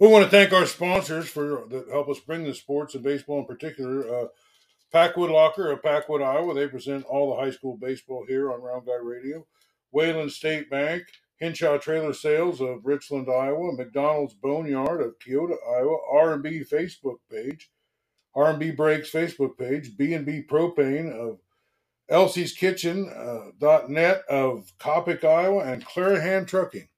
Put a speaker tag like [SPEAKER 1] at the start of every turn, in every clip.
[SPEAKER 1] We want to thank our sponsors for that help us bring the sports and baseball in particular. Uh, Packwood Locker of Packwood, Iowa. They present all the high school baseball here on Round Guy Radio. Wayland State Bank, Hinshaw Trailer Sales of Richland, Iowa. McDonald's Boneyard of Keota, Iowa. R&B Facebook page. R&B Breaks Facebook page. B&B Propane of Elsie's Kitchen uh, .net of Coppock, Iowa. And Clarahan Trucking.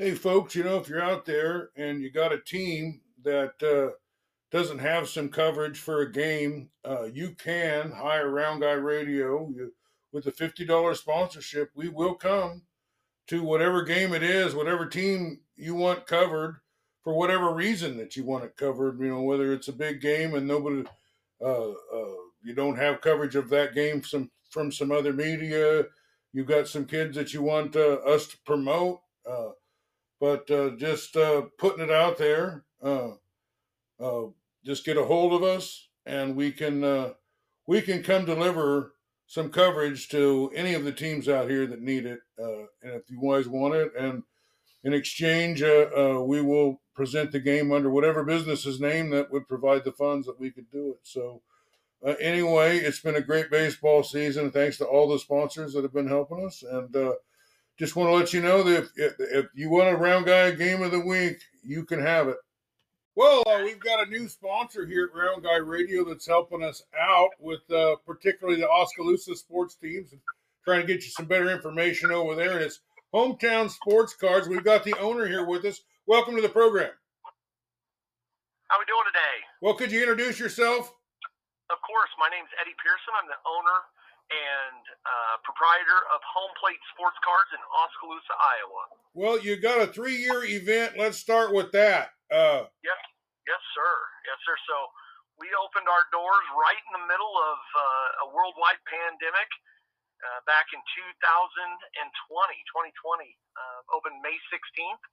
[SPEAKER 1] Hey, folks, you know, if you're out there and you got a team that uh, doesn't have some coverage for a game, uh, you can hire Round Guy Radio you, with a $50 sponsorship. We will come to whatever game it is, whatever team you want covered for whatever reason that you want it covered. You know, whether it's a big game and nobody, uh, uh, you don't have coverage of that game from from some other media. You've got some kids that you want uh, us to promote, uh, but uh, just uh, putting it out there. just get a hold of us, and we can we can come deliver some coverage to any of the teams out here that need it. Uh, and if you guys want it, and in exchange, uh, uh, we will present the game under whatever business's name that would provide the funds that we could do it. So, uh, anyway, it's been a great baseball season. Thanks to all the sponsors that have been helping us. And uh, just want to let you know that if, if you want a round guy game of the week, you can have it. Well, uh, we've got a new sponsor here at Round Guy Radio that's helping us out with uh, particularly the Oskaloosa sports teams and trying to get you some better information over there. And it's Hometown Sports Cards. We've got the owner here with us. Welcome to the program.
[SPEAKER 2] How are we doing today?
[SPEAKER 1] Well, could you introduce yourself?
[SPEAKER 2] Of course. My name's Eddie Pearson. I'm the owner and uh, proprietor of Home Plate Sports Cards in Oskaloosa, Iowa.
[SPEAKER 1] Well, you got a three-year event. Let's start with that.
[SPEAKER 2] Uh, yes, yes, sir, yes, sir. So we opened our doors right in the middle of uh, a worldwide pandemic uh, back in 2020, 2020. Uh, opened May 16th,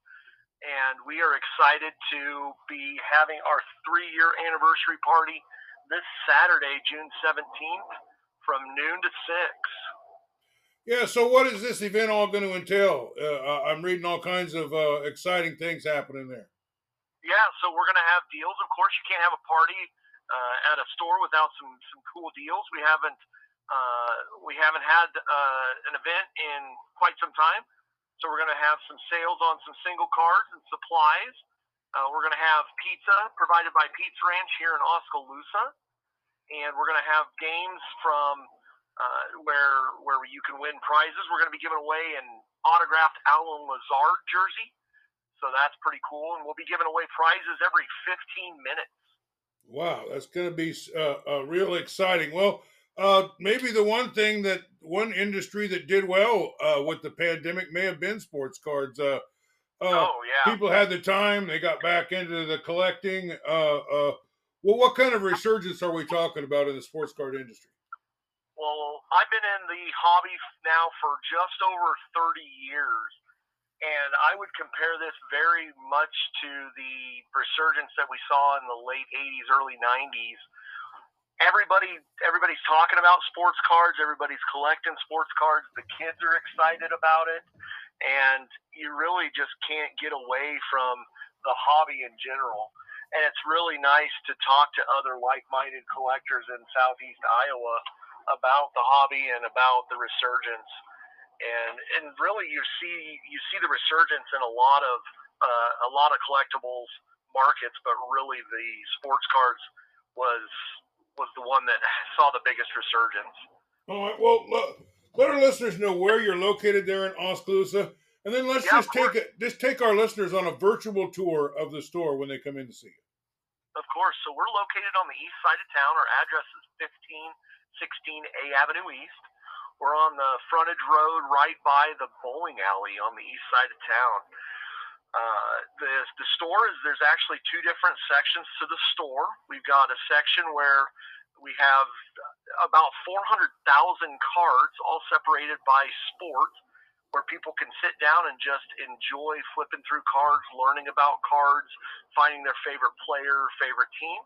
[SPEAKER 2] and we are excited to be having our three-year anniversary party this Saturday, June 17th, from noon to six.
[SPEAKER 1] Yeah, so what is this event all going to entail? Uh, I'm reading all kinds of uh, exciting things happening there.
[SPEAKER 2] Yeah, so we're going to have deals. Of course, you can't have a party uh, at a store without some some cool deals. We haven't uh, we haven't had uh, an event in quite some time, so we're going to have some sales on some single cards and supplies. Uh, we're going to have pizza provided by Pizza Ranch here in Oskaloosa, and we're going to have games from uh, where where you can win prizes. We're going to be giving away an autographed Allen Lazard jersey so that's pretty cool. And we'll be giving away prizes every 15 minutes.
[SPEAKER 1] Wow, that's going to be uh, uh, real exciting. Well, uh, maybe the one thing that one industry that did well uh, with the pandemic may have been sports cards. Uh,
[SPEAKER 2] uh, oh yeah,
[SPEAKER 1] people had the time; they got back into the collecting. Well, what kind of resurgence are we talking about in the sports card industry?
[SPEAKER 2] Well, I've been in the hobby now for just over 30 years and I would compare this very much to the resurgence that we saw in the late 80s, early 90s. Everybody, everybody's talking about sports cards. Everybody's collecting sports cards. The kids are excited about it, and you really just can't get away from the hobby in general. And it's really nice to talk to other like-minded collectors in Southeast Iowa about the hobby and about the resurgence and and really you see you see the resurgence in a lot of uh, a lot of collectibles markets, but really the sports cards was was the one that saw the biggest resurgence.
[SPEAKER 1] All right. Well, look, let our listeners know where you're located there in Oskaloosa, and then let's yeah, just take it. Just take our listeners on a virtual tour of the store when they come in to see you.
[SPEAKER 2] Of course. So we're located on the east side of town. Our address is 1516 A Avenue East. We're on the frontage road right by the bowling alley on the east side of town. Uh, the, the store is there's actually two different sections to the store. We've got a section where we have about 400,000 cards, all separated by sport, where people can sit down and just enjoy flipping through cards, learning about cards, finding their favorite player, favorite team.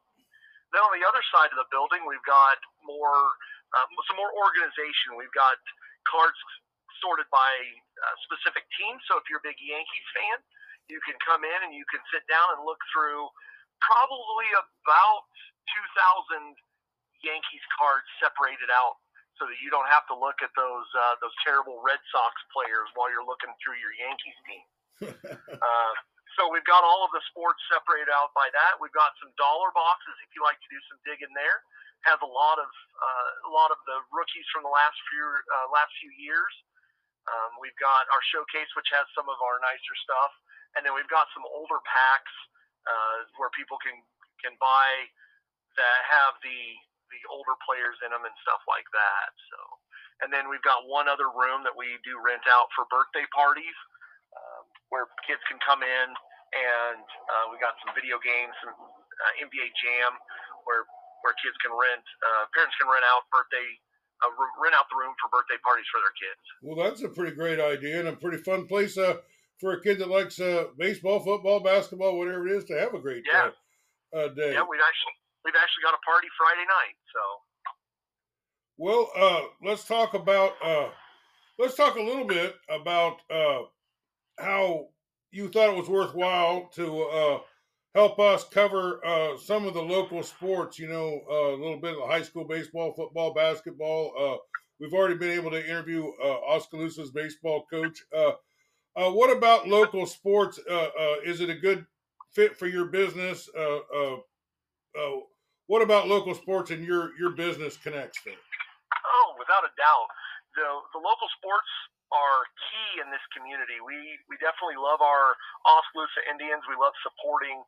[SPEAKER 2] Then on the other side of the building, we've got more um, some more organization. We've got cards sorted by uh, specific teams. So if you're a big Yankees fan, you can come in and you can sit down and look through probably about 2,000 Yankees cards separated out so that you don't have to look at those uh, those terrible Red Sox players while you're looking through your Yankees team. uh, so we've got all of the sports separated out by that. We've got some dollar boxes if you like to do some digging there. Has a lot of uh, a lot of the rookies from the last few uh, last few years. Um, we've got our showcase, which has some of our nicer stuff, and then we've got some older packs uh, where people can can buy that have the the older players in them and stuff like that. So, and then we've got one other room that we do rent out for birthday parties, um, where kids can come in, and uh, we got some video games, some uh, NBA Jam, where where kids can rent, uh, parents can rent out birthday. Uh, rent out the room for birthday parties for their kids.
[SPEAKER 1] Well, that's a pretty great idea and a pretty fun place uh, for a kid that likes uh, baseball, football, basketball, whatever it is, to have a great
[SPEAKER 2] yeah.
[SPEAKER 1] uh, day.
[SPEAKER 2] Yeah, we've actually we've actually got a party Friday night. So,
[SPEAKER 1] well, uh, let's talk about uh, let's talk a little bit about uh, how you thought it was worthwhile to uh, help us cover uh, some of the local sports. You know, uh, a little bit of high school baseball, football, basketball. We've already been able to interview Oskaloosa's baseball coach. What about local sports? Is it a good fit for your business? Uh, what about local sports and your your business connects there?
[SPEAKER 2] Oh, without a doubt, the the local sports are key in this community. We we definitely love our Oskaloosa Indians. We love supporting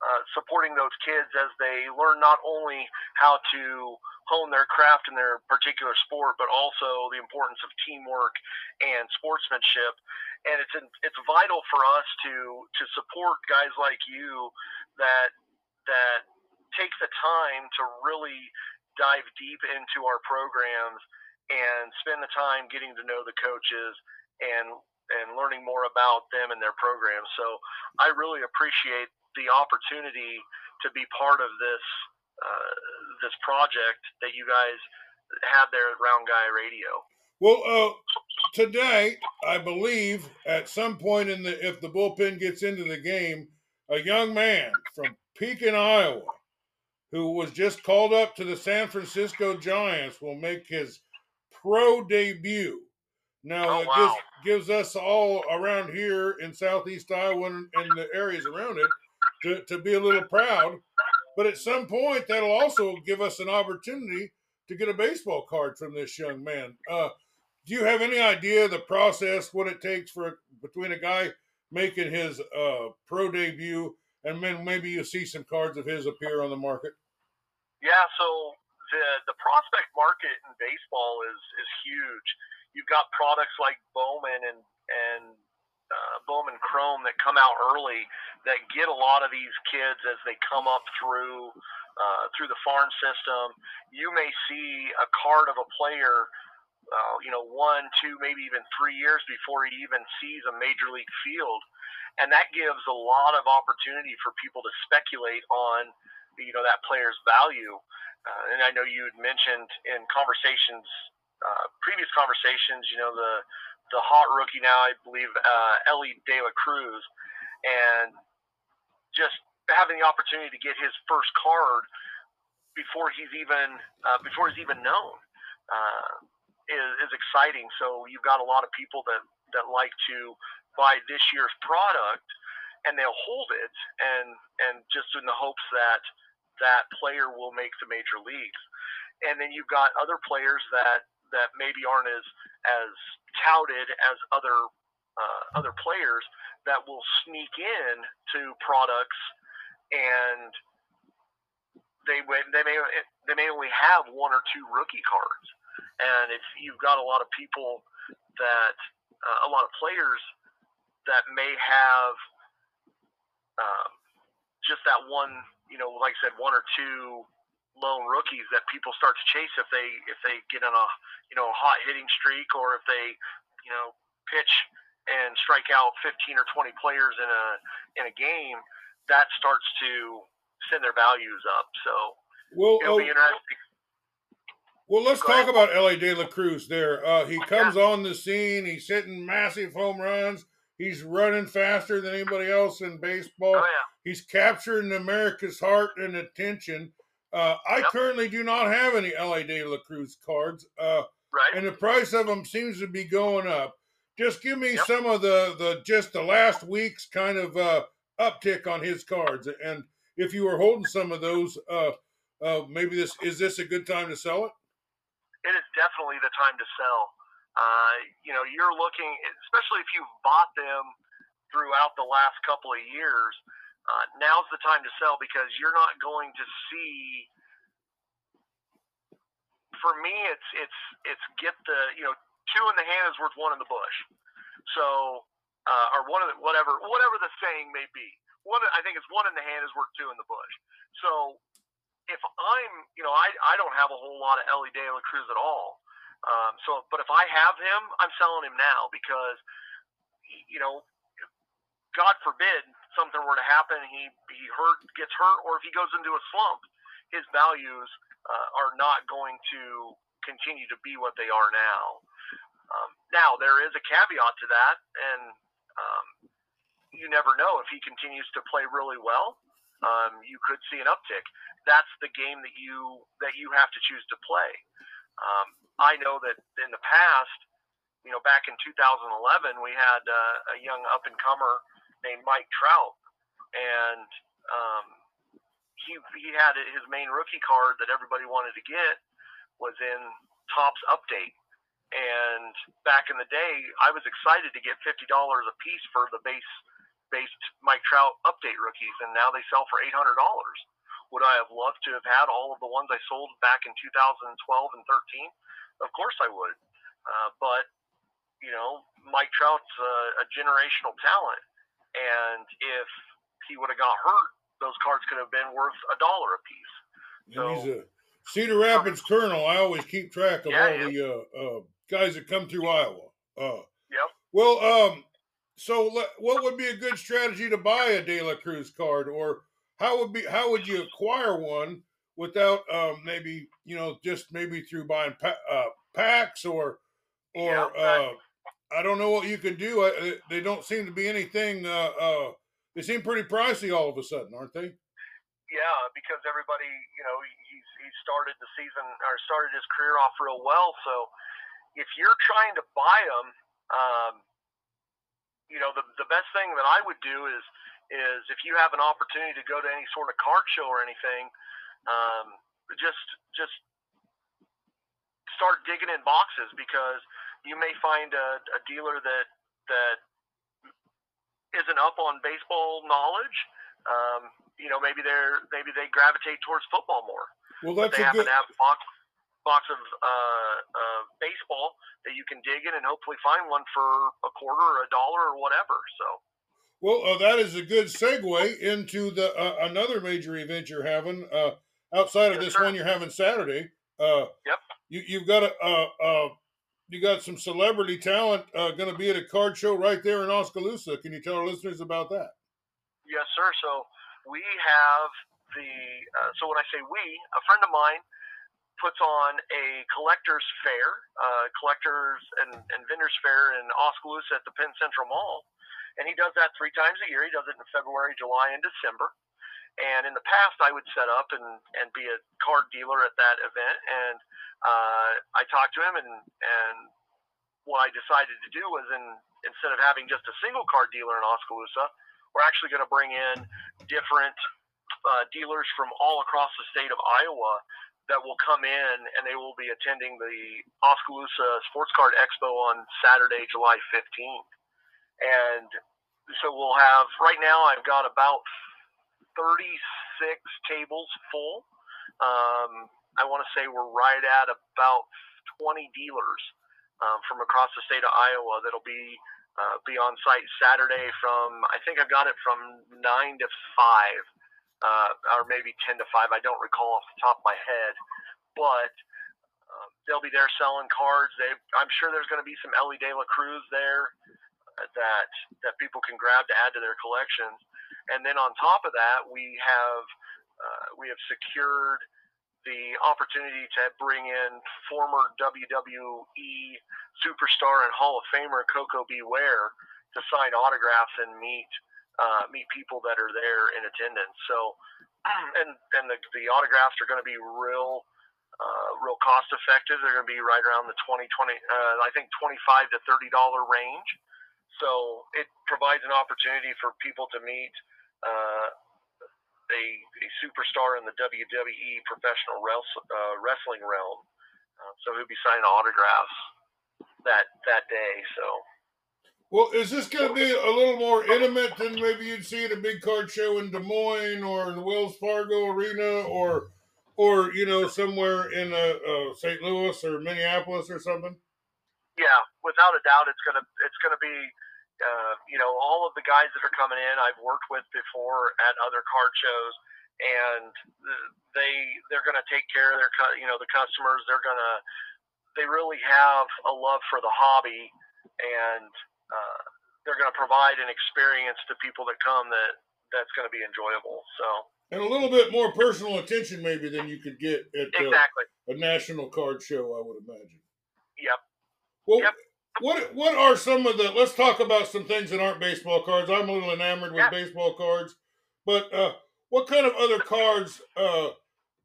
[SPEAKER 2] uh, supporting those kids as they learn not only how to hone their craft in their particular sport, but also the importance of teamwork and sportsmanship. And it's it's vital for us to to support guys like you that that take the time to really dive deep into our programs and spend the time getting to know the coaches and and learning more about them and their programs. So I really appreciate the opportunity to be part of this uh, this project that you guys have there at Round Guy Radio.
[SPEAKER 1] Well, uh, today I believe at some point in the if the bullpen gets into the game, a young man from Pekin, Iowa, who was just called up to the San Francisco Giants, will make his pro debut. Now,
[SPEAKER 2] oh,
[SPEAKER 1] it
[SPEAKER 2] wow.
[SPEAKER 1] gives, gives us all around here in Southeast Iowa and, and the areas around it to, to be a little proud. But at some point, that'll also give us an opportunity to get a baseball card from this young man. Uh, do you have any idea the process, what it takes for between a guy making his uh, pro debut and then maybe you see some cards of his appear on the market?
[SPEAKER 2] Yeah, so the the prospect market in baseball is is huge. You've got products like Bowman and and uh, Bowman Chrome that come out early that get a lot of these kids as they come up through uh, through the farm system. You may see a card of a player, uh, you know, one, two, maybe even three years before he even sees a major league field, and that gives a lot of opportunity for people to speculate on you know that player's value. Uh, and I know you had mentioned in conversations, uh, previous conversations, you know the the hot rookie now, I believe, uh, Elly De La Cruz, and just having the opportunity to get his first card before he's even uh, before he's even known uh, is, is exciting. So you've got a lot of people that that like to buy this year's product and they'll hold it and and just in the hopes that that player will make the major leagues. And then you've got other players that that maybe aren't as as touted as other uh, other players that will sneak in to products and they they may they may only have one or two rookie cards. And if you've got a lot of people that uh, a lot of players that may have um, just that one you know, like I said, one or two lone rookies that people start to chase if they if they get on a you know a hot hitting streak or if they you know pitch and strike out 15 or 20 players in a in a game that starts to send their values up. So
[SPEAKER 1] well,
[SPEAKER 2] it'll
[SPEAKER 1] oh,
[SPEAKER 2] be interesting.
[SPEAKER 1] well let's
[SPEAKER 2] Go
[SPEAKER 1] talk
[SPEAKER 2] ahead.
[SPEAKER 1] about Elly De La Cruz there. Uh, he comes on the scene. He's hitting massive home runs He's running faster than anybody else in baseball.
[SPEAKER 2] Oh yeah.
[SPEAKER 1] He's capturing America's heart and attention. Uh, I
[SPEAKER 2] Yep.
[SPEAKER 1] currently do not have any Elly De La Cruz cards, uh,
[SPEAKER 2] Right.
[SPEAKER 1] and the price of them seems to be going up. Just give me
[SPEAKER 2] Yep.
[SPEAKER 1] some of the the just the last week's kind of uh, uptick on his cards, and if you were holding some of those, uh, uh, maybe this is this a good time to sell it?
[SPEAKER 2] it is definitely the time to sell. Uh, you know, you're looking, especially if you've bought them throughout the last couple of years. Uh, now's the time to sell because you're not going to see. For me, it's it's it's get the you know two in the hand is worth one in the bush. So, uh, or one of the, whatever whatever the saying may be. One I think it's one in the hand is worth two in the bush. So if I'm, you know, I, I don't have a whole lot of Elly De La Cruz at all. Um, so, but if I have him, I'm selling him now because, you know, God forbid something were to happen, he he hurt gets hurt, or if he goes into a slump, his values uh, are not going to continue to be what they are now. Um, now there is a caveat to that, and um, you never know if he continues to play really well. Um, you could see an uptick that's the game that you that you have to choose to play. Um, I know that in the past, you know, back in 2011, we had uh, a young up and comer named Mike Trout, and um, he he had his main rookie card that everybody wanted to get was in Topps Update. And back in the day, I was excited to get fifty dollars a piece for the base based Mike Trout update rookies, and now they sell for eight hundred dollars. Would I have loved to have had all of the ones I sold back in 2012 and 13? Of course I would. Uh, but, you know, Mike Trout's a, a generational talent. And if he would have got hurt, those cards could have been worth a dollar a piece. So-
[SPEAKER 1] he's a Cedar Rapids Kernel. I always keep track of
[SPEAKER 2] Yeah,
[SPEAKER 1] all
[SPEAKER 2] yeah.
[SPEAKER 1] the uh, uh, guys that come through Iowa. Uh,
[SPEAKER 2] Yep.
[SPEAKER 1] well, um, so what would be a good strategy to buy a De La Cruz card, or how would be how would you acquire one without um, maybe you know just maybe through buying pa- uh, packs or or
[SPEAKER 2] Yeah,
[SPEAKER 1] uh, I don't know what you can do. I, I- they don't seem to be anything. Uh, uh, they seem pretty pricey all of a sudden, aren't they?
[SPEAKER 2] Yeah, because everybody, you know, he's he started the season or started his career off real well. So if you're trying to buy them, um, you know, the the best thing that I would do is is if you have an opportunity to go to any sort of card show or anything, um, just just start digging in boxes because you may find a, a dealer that that isn't up on baseball knowledge. Um, you know, maybe they're maybe they gravitate towards football more.
[SPEAKER 1] Well,
[SPEAKER 2] But
[SPEAKER 1] that's
[SPEAKER 2] they
[SPEAKER 1] a
[SPEAKER 2] happen
[SPEAKER 1] good.
[SPEAKER 2] to have a box box of uh, uh, baseball that you can dig in and hopefully find one for a quarter or a dollar or whatever. So
[SPEAKER 1] Well, uh, that is a good segue into the uh, another major event you're having uh, outside of
[SPEAKER 2] Yes,
[SPEAKER 1] this
[SPEAKER 2] sir.
[SPEAKER 1] one you're having Saturday. Uh,
[SPEAKER 2] Yep.
[SPEAKER 1] You you've got a uh, uh, you got some celebrity talent uh, going to be at a card show right there in Oskaloosa. Can you tell our listeners about that?
[SPEAKER 2] Yes, sir. So we have the. Uh, so when I say we, a friend of mine puts on a collectors fair, uh, collectors and, and vendors fair in Oskaloosa at the Penn Central Mall, and he does that three times a year. He does it in February, July, and December. And in the past, I would set up and, and be a card dealer at that event. And uh, I talked to him, and, and what I decided to do was, in, instead of having just a single card dealer in Oskaloosa, we're actually going to bring in different uh, dealers from all across the state of Iowa that will come in and they will be attending the Oskaloosa Sports Card Expo on Saturday, July 15th. And so we'll have, right now, I've got about 36 tables full. Um, I want to say we're right at about 20 dealers um, from across the state of Iowa that'll be uh, be on site Saturday from I think I've got it from nine to five, uh, or maybe ten to five. I don't recall off the top of my head, but um, they'll be there selling cards. They, I'm sure there's going to be some Elly De La Cruz there uh, that that people can grab to add to their collections. And then on top of that, we have uh, we have secured the opportunity to bring in former WWE superstar and Hall of Famer Koko B. Ware to sign autographs and meet uh, meet people that are there in attendance. So, and and the, the autographs are going to be real uh, real cost effective. They're going to be right around the 20, 20 uh, I think 25 to $30 range. So it provides an opportunity for people to meet uh, a, a superstar in the WWE professional uh, wrestling realm. Uh, so he'll be signing autographs that that day. So.
[SPEAKER 1] Well, is this going to be a little more intimate than maybe you'd see at a big card show in Des Moines or in the Wells Fargo Arena or or you know somewhere in uh, uh, St. Louis or Minneapolis or something?
[SPEAKER 2] Yeah, without a doubt, it's gonna it's gonna be uh, you know all of the guys that are coming in I've worked with before at other card shows, and they they're gonna take care of their you know the customers. They're gonna they really have a love for the hobby, and uh, they're gonna provide an experience to people that come that that's gonna be enjoyable. So
[SPEAKER 1] and a little bit more personal attention maybe than you could get at uh,
[SPEAKER 2] exactly.
[SPEAKER 1] a national card show, I would imagine.
[SPEAKER 2] Yep.
[SPEAKER 1] Well,
[SPEAKER 2] yep.
[SPEAKER 1] What what are some of the? Let's talk about some things that aren't baseball cards. I'm a little enamored with baseball cards, but uh, what kind of other cards uh,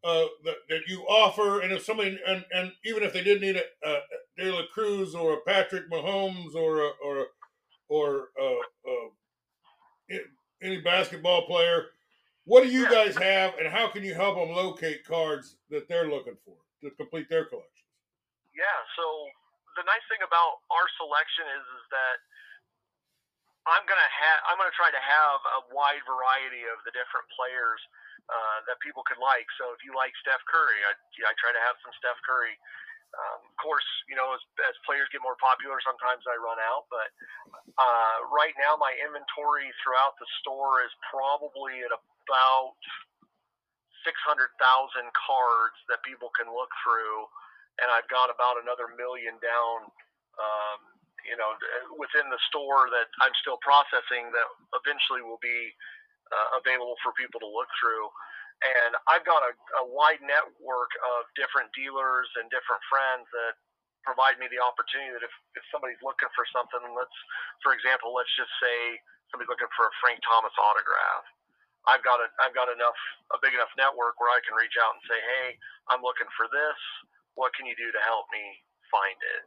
[SPEAKER 1] uh, that, that you offer? And if somebody and, and even if they did need a, a De La Cruz or a Patrick Mahomes or a, or a, or uh, uh, any basketball player what do you guys have, and how can you help them locate cards that they're looking for to complete their collections?
[SPEAKER 2] Yeah, so the nice thing about our selection is is that I'm gonna have I'm gonna try to have a wide variety of the different players uh, that people could like. So if you like Steph Curry, I, I try to have some Steph Curry. Um, of course, you know as, as players get more popular, sometimes I run out. But uh, right now, my inventory throughout the store is probably at about 600,000 cards that people can look through, and I've got about another million down, know, within the store that I'm still processing that eventually will be uh, available for people to look through. And I've got a, a wide network of different dealers and different friends that provide me the opportunity that if, if somebody's looking for something, let's, for example, let's just say somebody's looking for a Frank Thomas autograph I've got a I've got enough a big enough network where I can reach out and say, hey, I'm looking for this. What can you do to help me find it?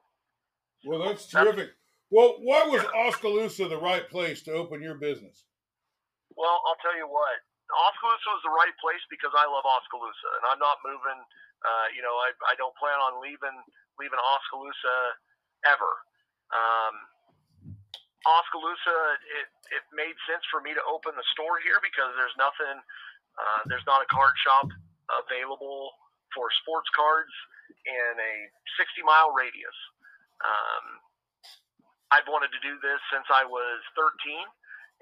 [SPEAKER 1] Well, that's terrific. Well, why was Oskaloosa the right place to open your business?
[SPEAKER 2] Well, I'll tell you what. Oskaloosa was the right place because I love Oskaloosa, and I'm not moving. Uh, you know, I, I don't plan on leaving leaving Oskaloosa ever. Um, Oskaloosa, it, it made sense for me to open the store here because there's nothing, uh, there's not a card shop available for sports cards in a 60 mile radius. Um, I've wanted to do this since I was 13,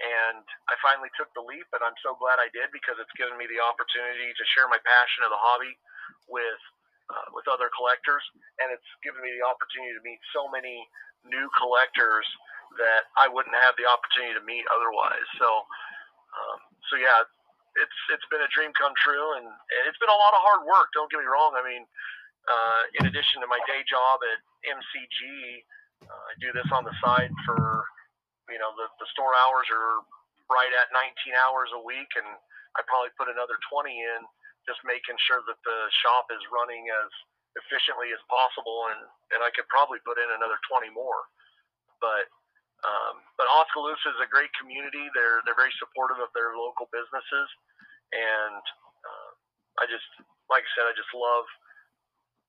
[SPEAKER 2] and I finally took the leap, and I'm so glad I did because it's given me the opportunity to share my passion of the hobby with uh, with other collectors, and it's given me the opportunity to meet so many new collectors that I wouldn't have the opportunity to meet otherwise. So, um, so yeah, it's it's been a dream come true, and, and it's been a lot of hard work. Don't get me wrong. I mean, uh, in addition to my day job at MCG, uh, I do this on the side for you know the the store hours are right at 19 hours a week, and I probably put another 20 in just making sure that the shop is running as efficiently as possible, and and I could probably put in another 20 more. But um, but Oskaloosa is a great community. They're they're very supportive of their local businesses, and uh, I just like I said, I just love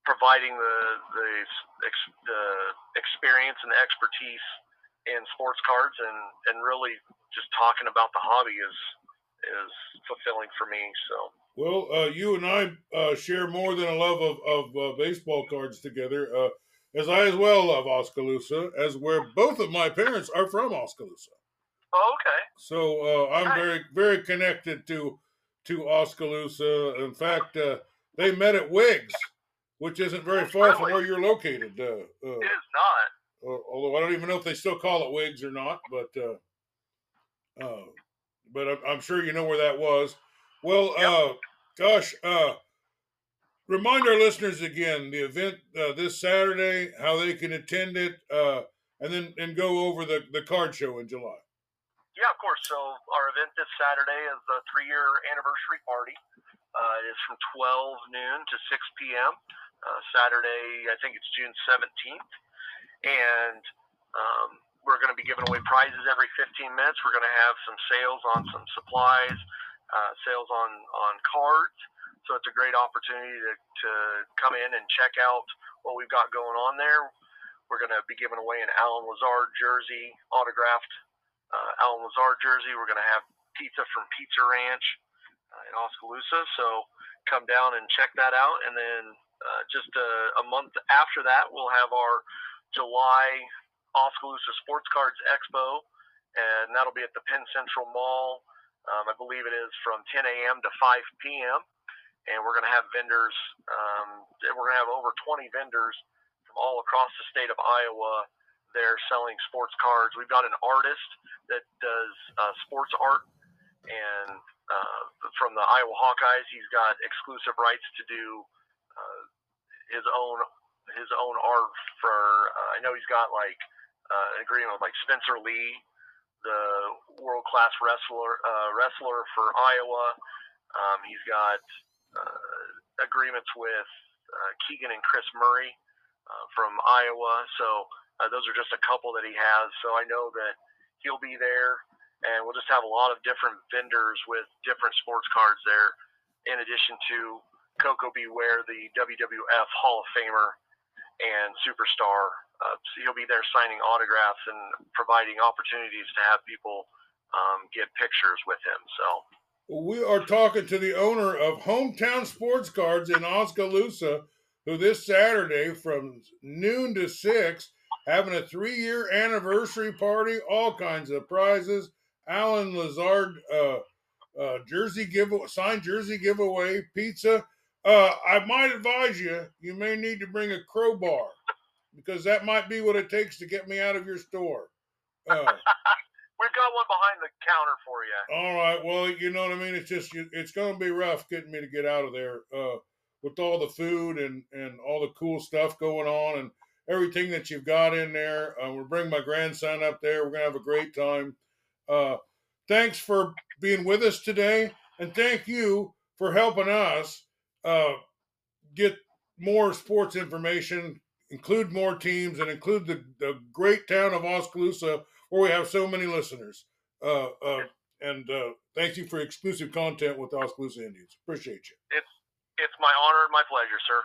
[SPEAKER 2] providing the the the experience and the expertise in sports cards, and and really just talking about the hobby is is fulfilling for me. So.
[SPEAKER 1] Well, uh, you and I uh, share more than a love of, of uh, baseball cards together. Uh, as I as well love Oskaloosa, as where both of my parents are from Oskaloosa.
[SPEAKER 2] Oh, okay.
[SPEAKER 1] So uh, I'm very very connected to to Oskaloosa. In fact, uh, they met at Wiggs, which isn't very far really? from where you're located. Uh,
[SPEAKER 2] uh, it is not.
[SPEAKER 1] Uh, although I don't even know if they still call it wigs or not, but uh, but I'm, I'm, sure you know where that was. Well, yep. gosh remind our listeners again the event uh, this Saturday, how they can attend it, uh, and then and go over the the card show in July.
[SPEAKER 2] Yeah, of course. So our event this Saturday is the three-year anniversary party. Uh, it is from 12 noon to 6 p.m. Uh, Saturday, I think it's June 17th, and um, we're going to be giving away prizes every 15 minutes. We're going to have some sales on some supplies, uh, sales on on cards. So it's a great opportunity to, to come in and check out what we've got going on there. We're going to be giving away an Allen Lazard jersey, autographed uh, Allen Lazard jersey. We're going to have pizza from Pizza Ranch uh, in Oskaloosa. So come down and check that out. And then uh, just a, a month after that, we'll have our July Oskaloosa Sports Cards Expo, and that'll be at the Penn Central Mall. Um, I believe it is from 10 a.m. to 5 p.m and we're going to have vendors. Um, we're going to have over 20 vendors from all across the state of Iowa. They're selling sports cards. We've got an artist that does uh, sports art, and uh, from the Iowa Hawkeyes, he's got exclusive rights to do uh, his own his own art for. Uh, I know he's got like uh, an agreement with like Spencer Lee, the world class wrestler uh, wrestler for Iowa. Um, he's got uh, agreements with uh, Keegan and Kris Murray uh, from Iowa. So those are just a couple that he has. So I know that he'll be there, and we'll just have a lot of different vendors with different sports cards there, in addition to Koko B. Ware, the WWF Hall of Famer and superstar. Uh, so he'll be there signing autographs and providing opportunities to have people um, get pictures with him. So
[SPEAKER 1] we are talking to the owner of Hometown Sports Cards in Oskaloosa, who this Saturday from noon to six having a three-year anniversary party, all kinds of prizes. Allen Lazard uh, uh, jersey give signed jersey giveaway, pizza. Uh, I might advise you, you may need to bring a crowbar because that might be what it takes to get me out of your store. Uh,
[SPEAKER 2] We've got one behind the counter for you.
[SPEAKER 1] All right. Well, you know what I mean. It's just it's going to be rough getting me to get out of there uh, with all the food and and all the cool stuff going on and everything that you've got in there. Uh, we'll bring my grandson up there. We're going to have a great time. Uh, thanks for being with us today, and thank you for helping us uh, get more sports information, include more teams, and include the, the great town of Oskaloosa where we have so many listeners. Uh, uh, and uh, thank you for exclusive content with the Oskaloosa Indians. Appreciate you.
[SPEAKER 2] It's it's my honor and my pleasure, sir.